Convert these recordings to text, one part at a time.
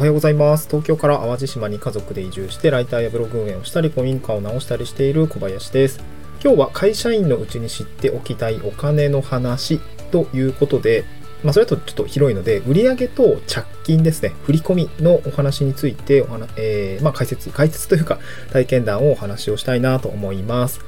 おはようございます。東京から淡路島に家族で移住して、ライターやブログ運営をしたり、古民家を直したりしている小林です。今日は会社員のうちに知っておきたいお金の話ということで、まあ、それとちょっと広いので、売上と着金ですね、振り込みのお話についてお話、えーまあ、解説、解説というか体験談をお話をしたいなと思います。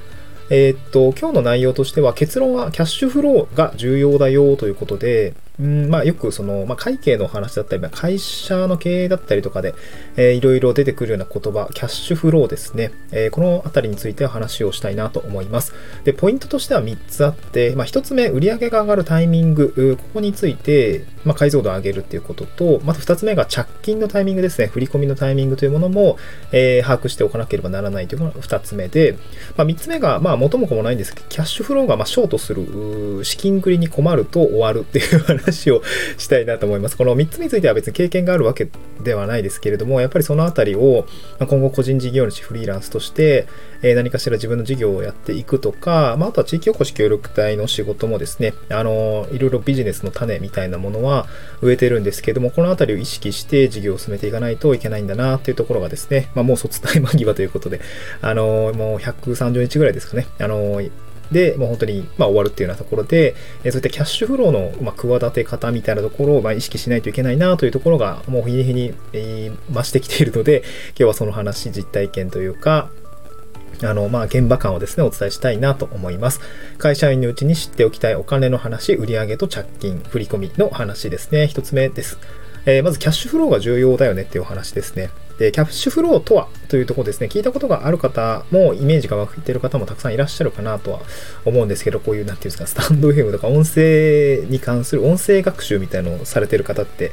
えーっと、今日の内容としては結論はキャッシュフローが重要だよということで、うんまあ、よくその、まあ、会計の話だったり、まあ会社の経営だったりとかで、えーいろいろ出てくるような言葉、キャッシュフローですね。えーこのあたりについては話をしたいなと思います。で、ポイントとしては3つあって、まあ、1つ目、売上が上がるタイミング、ここについて、まあ、解像度を上げるっていうことと、また2つ目が着金のタイミングですね。振り込みのタイミングというものも、えー把握しておかなければならないというのが2つ目で、まあ、3つ目が、まあ、元も子もないんですけど、キャッシュフローがまあショートする、資金繰りに困ると終わるっていう話をしたいなと思います。この3つについては別に経験があるわけではないですけれども、やっぱりそのあたりを、今後個人事業主、フリーランスとして、え何かしら自分の事業をやっていくとか、まあ、あとは地域おこし協力隊の仕事もですね、あのいろいろビジネスの種みたいなものは植えてるんですけども、このあたりを意識して事業を進めていかないといけないんだなっていうところがですね、まあ、もう卒大間際ということで、あのもう130日ぐらいですかね、あので、もう本当に、まあ、終わるっていうようなところで、えーそういったキャッシュフローの、まあ、企て方みたいなところを、まあ、意識しないといけないなというところが、もう日に日に、えー増してきているので、今日はその話、実体験というか、あの、まあ、現場感をですね、お伝えしたいなと思います。会社員のうちに知っておきたいお金の話、売上と着金、振り込みの話ですね。一つ目です。えーまず、キャッシュフローが重要だよねっていうお話ですね。で、キャッシュフローとはというところですね、聞いたことがある方も、イメージが湧いてる方もたくさんいらっしゃるかなとは思うんですけど、こういう、なんていうんですか、スタンド FM とか音声に関する音声学習みたいなのをされてる方って、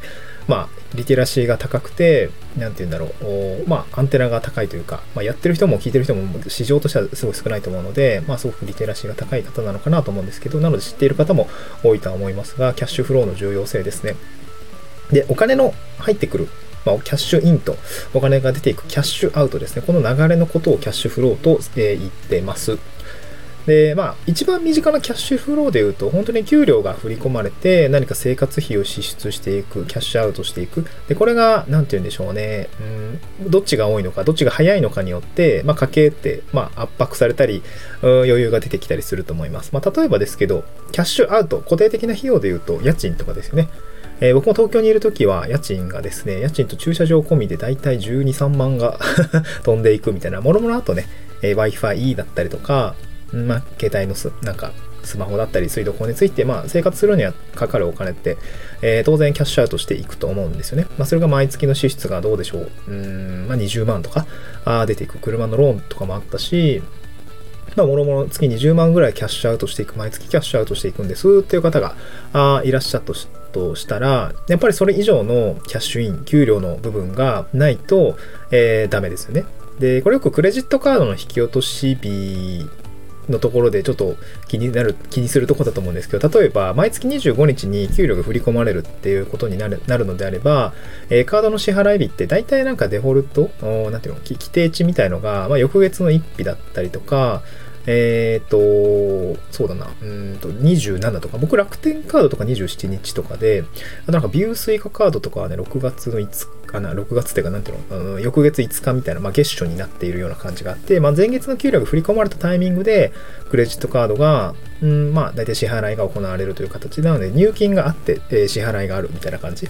まあ、リテラシーが高くて、なんて言うんだろう、おまあ、アンテナが高いというか、まあ、やってる人も聞いてる人も市場としてはすごい少ないと思うので、まあ、すごくリテラシーが高い方なのかなと思うんですけど、なので知っている方も多いとは思いますが、キャッシュフローの重要性ですね。で、お金の入ってくる、まあ、キャッシュインとお金が出ていくキャッシュアウトですね。この流れのことをキャッシュフローと、えー言ってます。で、まあ、一番身近なキャッシュフローで言うと、本当に給料が振り込まれて、何か生活費を支出していく、キャッシュアウトしていく。で、これが、なんて言うんでしょうね。うん、どっちが多いのか、どっちが早いのかによって、まあ、家計って、まあ、圧迫されたり、余裕が出てきたりすると思います。まあ、例えばですけど、キャッシュアウト、固定的な費用で言うと、家賃とかですよね。えー僕も東京にいるときは、家賃がですね、家賃と駐車場込みでだいたい12、3万が 飛んでいくみたいな、もろもろあとね、えー Wi-Fi だったりとか、まあ、携帯のす、なんか、スマホだったり水道光について、まあ、生活するにはかかるお金って、えー当然キャッシュアウトしていくと思うんですよね。まあ、それが毎月の支出がどうでしょう。うん、まあ、20万とか、あ出ていく車のローンとかもあったし、まあ、もろもろ月20万ぐらいキャッシュアウトしていく、毎月キャッシュアウトしていくんですっていう方があいらっしゃっとしとしたら、やっぱりそれ以上のキャッシュイン、給料の部分がないと、えーダメですよね。で、これよくクレジットカードの引き落とし日のところでちょっと気になる、気にするとこだと思うんですけど、例えば毎月25日に給料が振り込まれるっていうことになるなるのであれば、えーカードの支払い日って大体なんかデフォルト、おーなんていうの、規定値みたいのが、まあ、翌月の1日だったりとか、えっ、と、そうだな、うんと、27とか、僕楽天カードとか27日とかで、あとなんかビュースイカカードとかはね、6月の5日、な6月っていうか、なんていうの、あの翌月5日みたいな、まあ、月初になっているような感じがあって、まあ、前月の給料が振り込まれたタイミングで、クレジットカードが、うん、まあ、大体支払いが行われるという形なので、入金があって、えー支払いがあるみたいな感じ。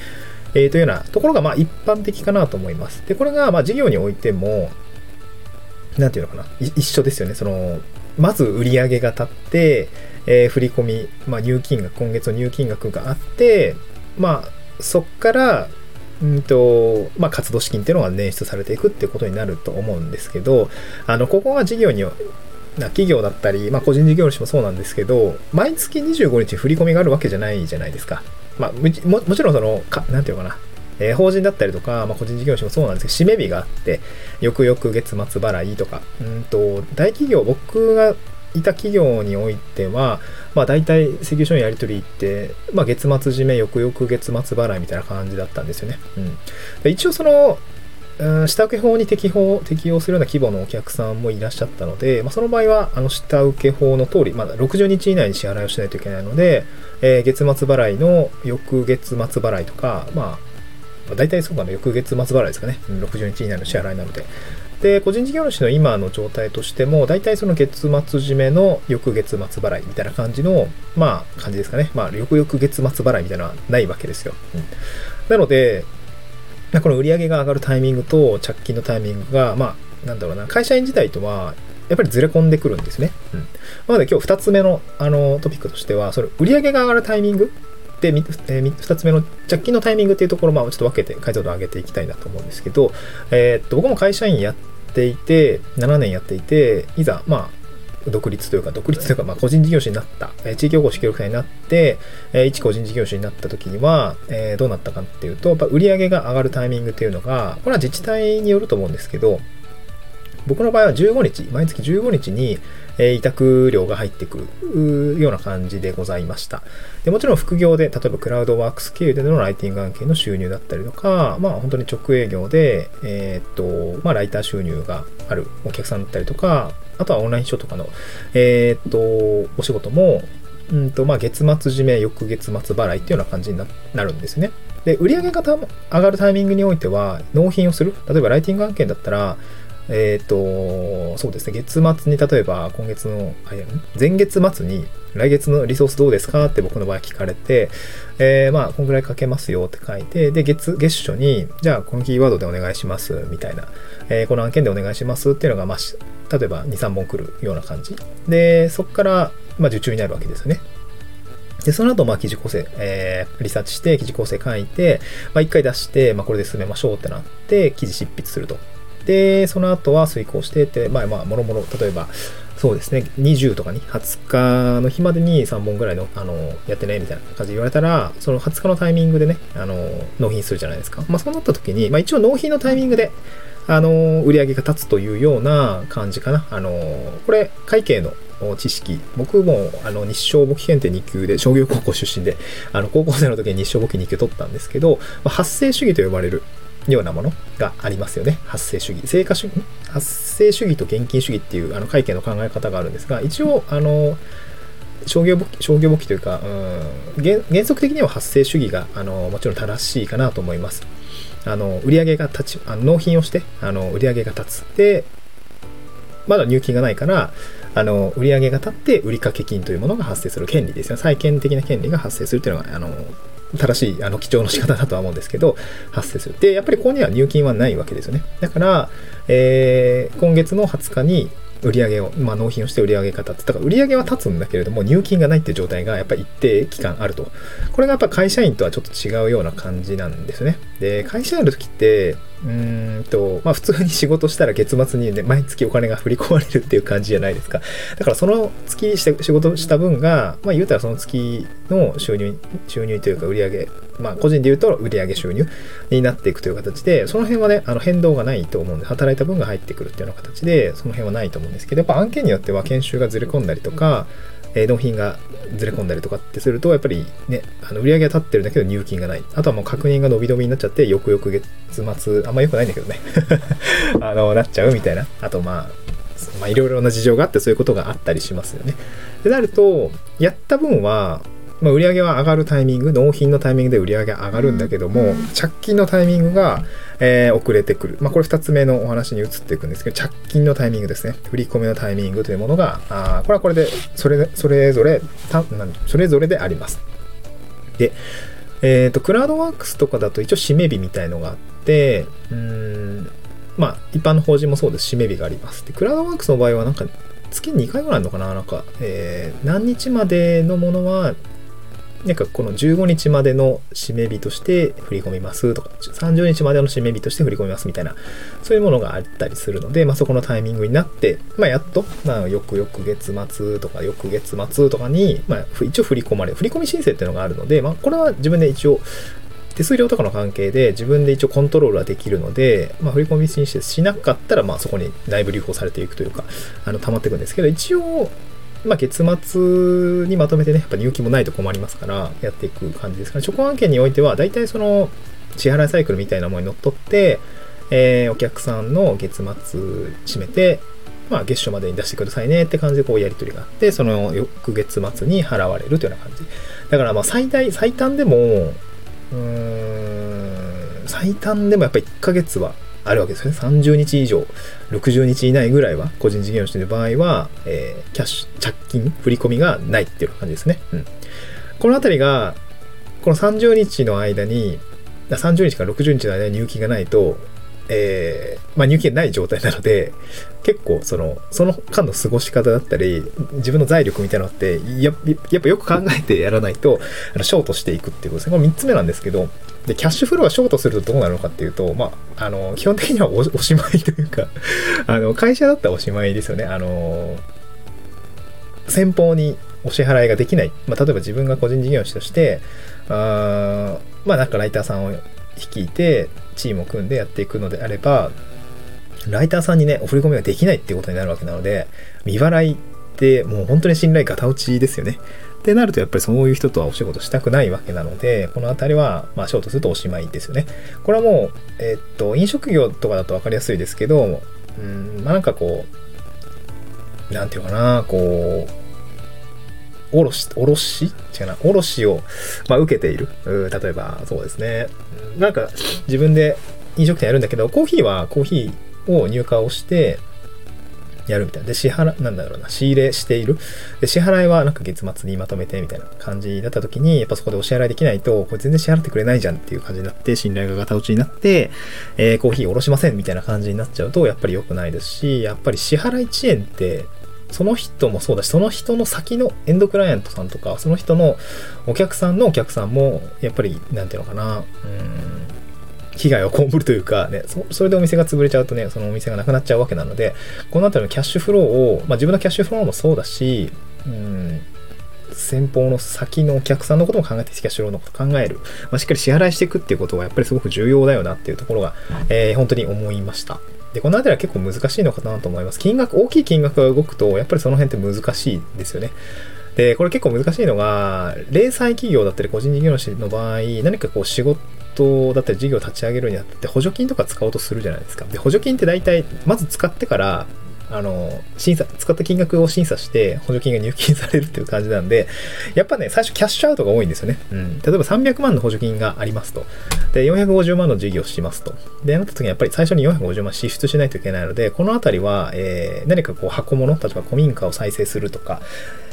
えーというようなところが、まあ、一般的かなと思います。で、これが、まあ、事業においても、なんていうのかな、一緒ですよね。その、まず売り上げが立って、えー振り込み、まあ、入金額、今月の入金額があって、まあ、そっから、うんと、まあ、活動資金っていうのが捻出されていくっていうことになると思うんですけど、あの、ここが事業に、な企業だったり、まあ、個人事業主もそうなんですけど、毎月25日振り込みがあるわけじゃないじゃないですか。まあ、ももちろんその、かなんていうのかな、えー法人だったりとか、まあ、個人事業主もそうなんですけど、締め日があって、翌々月末払いとか、うんと、大企業、僕がいた企業においては、まあ大体請求書のやり取りって、まあ月末締め、翌々月末払いみたいな感じだったんですよね。うん。一応その、うん下請法に適法適用するような規模のお客さんもいらっしゃったので、まあ、その場合はあの下請け法の通り、まだ60日以内に支払いをしないといけないので、えー月末払いの翌月末払いとか、まあ、ま大体そうかな、翌月末払いですかね。60日以内の支払いなので。で、個人事業主の今の状態としても、大体その月末締めの翌月末払いみたいな感じの、まあ、感じですかね。まあ、翌々月末払いみたいなのはないわけですよ。うん、なので、この売り上げが上がるタイミングと着金のタイミングが、まあ、なんだろうな、会社員時代とは、やっぱりずれ込んでくるんですね。うん。なので今日2つ目のあのトピックとしては、その売り上げが上がるタイミングで、えー、2つ目の着金のタイミングっていうところ、まあ、ちょっと分けて解像度を上げていきたいなと思うんですけど、えー、っと、僕も会社員やっていて、7年やっていて、いざ、まあ、独立というか、独立というか、まあ、個人事業主になった、えー、地域おこし協力隊になって、えー、一個人事業主になった時には、えー、どうなったかっていうと、やっぱ売上が上がるタイミングっていうのが、これは自治体によると思うんですけど、僕の場合は15日、毎月15日に、え委託料が入ってくるような感じでございました。でもちろん副業で、例えばクラウドワークス経由でのライティング案件の収入だったりとか、まあ本当に直営業で、えー、っと、まあライター収入があるお客さんだったりとか、あとはオンラインショーとかの、えー、っと、お仕事も、うんと、まあ月末締め、翌月末払いっていうような感じになるんですね。で、売上が上がるタイミングにおいては、納品をする。例えばライティング案件だったら、えっ、ー、と、そうですね、月末に例えば今月の、あや前月末に来月のリソースどうですかって僕の場合聞かれて、えー、まあ、こんぐらいかけますよって書いて、で、月、月初に、じゃあこのキーワードでお願いします、みたいな、えー、この案件でお願いしますっていうのが、まあ、例えば2、3本来るような感じ。で、そこから、まあ、受注になるわけですよね。で、その後、まあ、記事構成、えー、リサーチして、記事構成書いて、まあ、一回出して、まあ、これで進めましょうってなって、記事執筆すると。で、その後は遂行してて、まあまあ、もろもろ、例えば、そうですね、20とかに、20日の日までに3本ぐらいの、あの、やってね、みたいな感じで言われたら、その20日のタイミングでね、あの、納品するじゃないですか。まあそうなった時に、まあ一応納品のタイミングで、あの、売り上げが立つというような感じかな。あの、これ、会計の知識。僕も、あの、日照簿記検定2級で、商業高校出身で、あの、高校生の時に日照簿記2級取ったんですけど、まあ、発生主義と呼ばれる、ようなものがありますよね。発生主義。成果主義、発生主義と現金主義っていうあの会計の考え方があるんですが、一応、あの、商業簿記、商業簿記というか、うん原、原則的には発生主義が、あの、もちろん正しいかなと思います。あの、売上が立ち、あの納品をして、あの、売上が立つ。で、まだ入金がないから、あの、売上が立って売掛金というものが発生する権利ですよ。債権的な権利が発生するというのが、あの、正しいあの記帳の仕方だとは思うんですけど、発生する。で、やっぱりここには入金はないわけですよね。だから、えー、今月の20日に売り上げを、まあ、納品をして売り上げが立つ。だから売り上げは立つんだけれども、入金がないっていう状態がやっぱり一定期間あると。これがやっぱ会社員とはちょっと違うような感じなんですね。で、会社員の時って、うんと、まあ普通に仕事したら月末にね、毎月お金が振り込まれるっていう感じじゃないですか。だからその月して仕事した分が、まあ言うたらその月の収入、収入というか売上まあ個人で言うと売上収入になっていくという形で、その辺はね、あの変動がないと思うんで、働いた分が入ってくるっていうような形で、その辺はないと思うんですけど、やっぱ案件によっては研修がずれ込んだりとか、えー、納品がずれ込んだりとかってすると、やっぱりね、あの売り上げは立ってるんだけど入金がない。あとはもう確認が伸び伸びになっちゃって、よくよく月末、あんま良くないんだけどね。あの、なっちゃうみたいな。あとまあ、まあいろいろな事情があってそういうことがあったりしますよね。でなると、やった分は、まあ、売上は上がるタイミング、納品のタイミングで売上上がるんだけども、着金のタイミングが、えー、遅れてくる。まあ、これ2つ目のお話に移っていくんですけど、着金のタイミングですね。振り込みのタイミングというものが、あこれはこれで、それそれぞれたそれぞれであります。で、えっ、ー、と、クラウドワークスとかだと一応締め日みたいのがあって、うーん、まあ、一般の法人もそうです。締め日があります。で、クラウドワークスの場合はなんか、月2回ぐらいあるのかななんか、えー、何日までのものはなんかこの15日までの締め日として振り込みますとか、30日までの締め日として振り込みますみたいな、そういうものがあったりするので、まあ、そこのタイミングになって、まあ、やっと、まあ、翌々月末とか翌月末とかに、まあ、一応振り込まれる。振り込み申請っていうのがあるので、まあ、これは自分で一応、手数料とかの関係で自分で一応コントロールはできるので、まあ、振り込み申請しなかったら、まあ、そこに内部留保されていくというか、あの、溜まっていくんですけど、一応、まあ、月末にまとめてね、やっぱ入金もないと困りますから、やっていく感じですかね。直案件においては、大体その、支払いサイクルみたいなものにのっとって、えー、お客さんの月末締めて、まあ、月初までに出してくださいねって感じでこうやり取りがあって、その翌月末に払われるというような感じ。だからまあ最大、最短でも、うーん、最短でもやっぱ1ヶ月はあるわけですね。30日以上、60日以内ぐらいは、個人事業主の場合は、えー、キャッシュ、着金、振り込みがないっていう感じですね。うん。このあたりが、この30日の間に、30日から60日の間に入金がないと、えー、まあ、入金ない状態なので、結構その、その間の過ごし方だったり、自分の財力みたいなのってや、やっぱよく考えてやらないと、あのショートしていくっていうことですね。これ3つ目なんですけど、で、キャッシュフローがショートするとどうなるのかっていうと、まあ、あの、基本的にはお しまいというかあの、会社だったらおしまいですよね。あの、先方にお支払いができない。まあ、例えば自分が個人事業主として、あまあ、なんかライターさんを率いて、チームを組んでやっていくのであれば、ライターさんにね、お振り込みができないっていうことになるわけなので、未払いってもう本当に信頼ガタ落ちですよね。ってなるとやっぱりそういう人とはお仕事したくないわけなので、この辺りは、まあ、ショートするとおしまいですよね。これはもう、え、っと、飲食業とかだと分かりやすいですけど、うん、まあなんかこう、なんていうかな、こう、おろし、おろし？違うな、おろしを、まあ、受けている。例えば、そうですね。なんか、自分で飲食店やるんだけど、コーヒーはコーヒーを入荷をして、やるみたいな。で、支払、なんだろうな、仕入れしている？で、支払いはなんか月末にまとめてみたいな感じだった時に、やっぱそこでお支払いできないと、これ全然支払ってくれないじゃんっていう感じになって、信頼がガタ落ちになって、えー、コーヒーおろしませんみたいな感じになっちゃうと、やっぱり良くないですし、やっぱり支払い遅延って、その人もそうだし、その人の先のエンドクライアントさんとか、その人のお客さんのお客さんも、やっぱり、なんていうのかな、うん、被害を被るというか、ね、そそれでお店が潰れちゃうとね、そのお店がなくなっちゃうわけなので、この辺りのキャッシュフローを、まあ、自分のキャッシュフローもそうだし、うん、先方の先のお客さんのことも考えてキャッシュフローのことを考える、まあ、しっかり支払いしていくっていうことはやっぱりすごく重要だよなっていうところが、えー、本当に思いました。で、この辺りは結構難しいのかなと思います。金額、大きい金額が動くと、やっぱりその辺って難しいですよね。で、これ結構難しいのが、零細企業だったり個人事業主の場合、何かこう仕事だったり事業を立ち上げるにあたって補助金とか使おうとするじゃないですか。で、補助金って大体、まず使ってから、あの、審査、使った金額を審査して補助金が入金されるっていう感じなんで、やっぱね、最初キャッシュアウトが多いんですよね。うん。例えば300万の補助金がありますと。で、450万の事業をしますと。で、なった時にやっぱり最初に450万支出しないといけないので、このあたりは、えー、何かこう箱物、例えば古民家を再生するとか、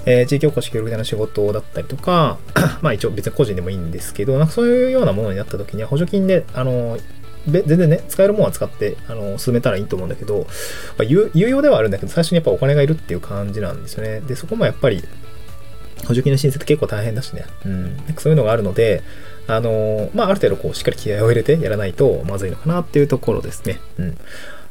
えー、地域おこし協力隊の仕事だったりとか、まあ一応別に個人でもいいんですけど、なんかそういうようなものになった時には補助金で、あの、全然ね、使えるものは使って、あの、進めたらいいと思うんだけど、まあ、有用ではあるんだけど、最初にやっぱお金がいるっていう感じなんですよね。で、そこもやっぱり、補助金の申請って結構大変だしね。うん。そういうのがあるので、あのまあ、ある程度こう、しっかり気合を入れてやらないとまずいのかなっていうところですね。うん。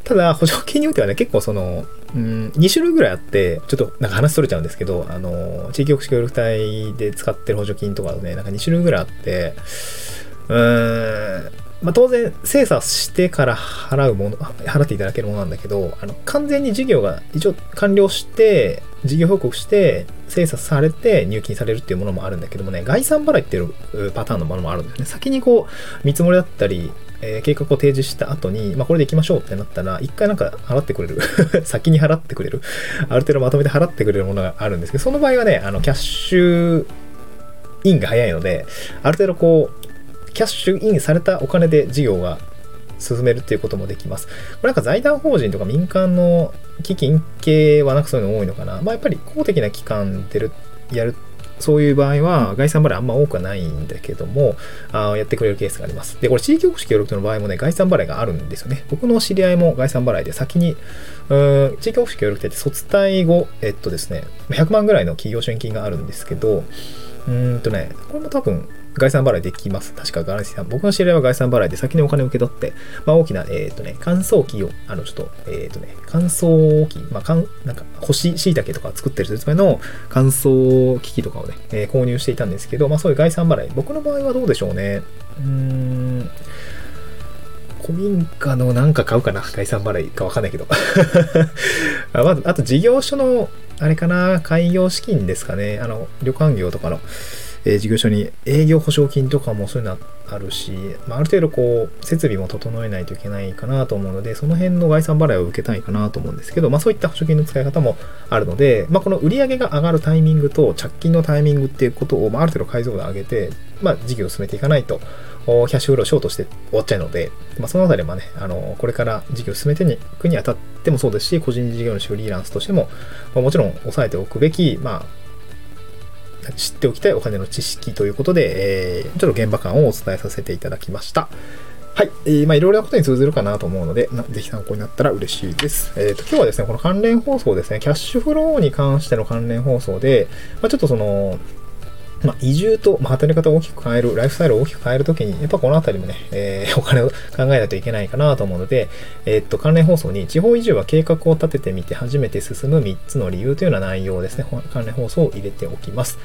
ただ、補助金においてはね、結構その、うん、2種類ぐらいあって、ちょっとなんか話取れちゃうんですけど、あの、地域福祉協力隊で使ってる補助金とかね、なんか2種類ぐらいあって、うーん、まあ、当然精査してから払うもの、払っていただけるものなんだけど、あの完全に事業が一応完了して、事業報告して精査されて入金されるっていうものもあるんだけどもね、概算払いっていうパターンのものもあるんですね。先にこう、見積もりだったり、えー、計画を提示した後に、まあ、これで行きましょうってなったら、一回なんか払ってくれる 先に払ってくれるある程度まとめて払ってくれるものがあるんですけど、その場合はね、あの、キャッシュインが早いので、ある程度こう、キャッシュインされたお金で事業が進めるっていうこともできます。これなんか財団法人とか民間の基金系はなんかそういうの多いのかな。まあやっぱり公的な機関でやる、そういう場合は概算払いあんま多くはないんだけども、あやってくれるケースがあります。で、これ地域おこし協力の場合もね、概算払いがあるんですよね。僕の知り合いも概算払いで先に、うん地域おこし協力隊って卒退後、えっとですね、100万ぐらいの企業支援金があるんですけど、うんとね、これも多分概算払いできます。確かガラシさん。僕の知り合いは概算払いで先にお金を受け取って、まあ大きな、えっ、ー、とね、乾燥機を、あの、ちょっと、えっ、ー、とね、乾燥機、まあ、かん、なんか、干し椎茸とか作ってる説明の乾燥機器とかをね、えー、購入していたんですけど、まあそういう概算払い。僕の場合はどうでしょうね。うーん。古民家のなんか買うかな概算払いかわかんないけど。あまず、あと事業所の、あれかな開業資金ですかね。あの、旅館業とかの。え、事業所に営業保証金とかもそういうのあるし、まあ、ある程度こう、設備も整えないといけないかなと思うので、その辺の概算払いを受けたいかなと思うんですけど、まあそういった保証金の使い方もあるので、まあこの売上が上がるタイミングと着金のタイミングっていうことを、まあある程度解像度上げて、まあ事業を進めていかないと、キャッシュフローショートして終わっちゃうので、まあ、そのあたりはね、あの、これから事業を進めていくにあたってもそうですし、個人事業主フリーランスとしても、まあ、もちろん押さえておくべき、まあ、知っておきたいお金の知識ということで、えー、ちょっと現場感をお伝えさせていただきました。はい。えー、まあ、いろいろなことに通ずるかなと思うので、ぜひ参考になったら嬉しいです。えっ、ー、と、今日はですね、この関連放送ですね、キャッシュフローに関しての関連放送で、まあ、ちょっとその、まあ、移住と、まあ、働き方を大きく変える、ライフスタイルを大きく変えるときに、やっぱこのあたりもね、えー、お金を考えないといけないかなと思うので、えー、っと、関連放送に地方移住は計画を立ててみて初めて進む3つの理由というような内容ですね、関連放送を入れておきます。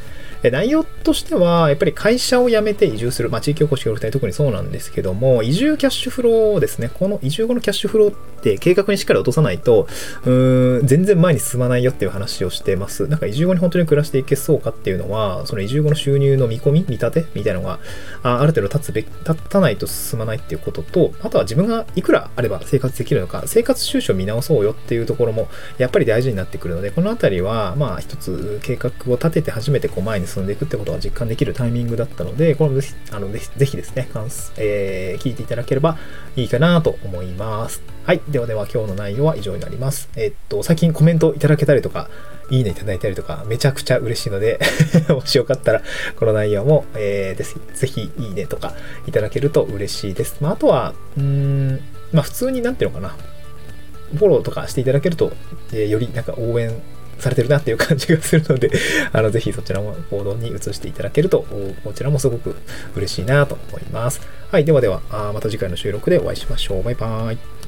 内容としては、やっぱり会社を辞めて移住する、まあ、地域おこし協力隊特にそうなんですけども、移住キャッシュフローですね。この移住後のキャッシュフローって計画にしっかり落とさないと、うーん、全然前に進まないよっていう話をしてます。なんか移住後に本当に暮らしていけそうかっていうのは、その移住後の収入の見込み、見立てみたいなのが、あある程度立つべ立たないと進まないっていうことと、あとは自分がいくらあれば生活できるのか、生活収支を見直そうよっていうところも、やっぱり大事になってくるので、このあたりは、まあ一つ計画を立てて初めてこう前に進んでいくってことは実感できるタイミングだったので、これもぜひ、あのぜひですね、えー、聞いていただければいいかなと思います。はい。ではでは今日の内容は以上になります。え、っと、最近コメントいただけたりとか、いいねいただいたりとか、めちゃくちゃ嬉しいので もしよかったら、この内容も、えー、ですぜひいいねとかいただけると嬉しいです。まあ、あとは、うーん、まあ、普通になんていうのかな、フォローとかしていただけると、えー、よりなんか応援されてるなっていう感じがするので あの、ぜひそちらも行動に移していただけると、こちらもすごく嬉しいなと思います。はい、ではでは、また次回の収録でお会いしましょう。バイバーイ。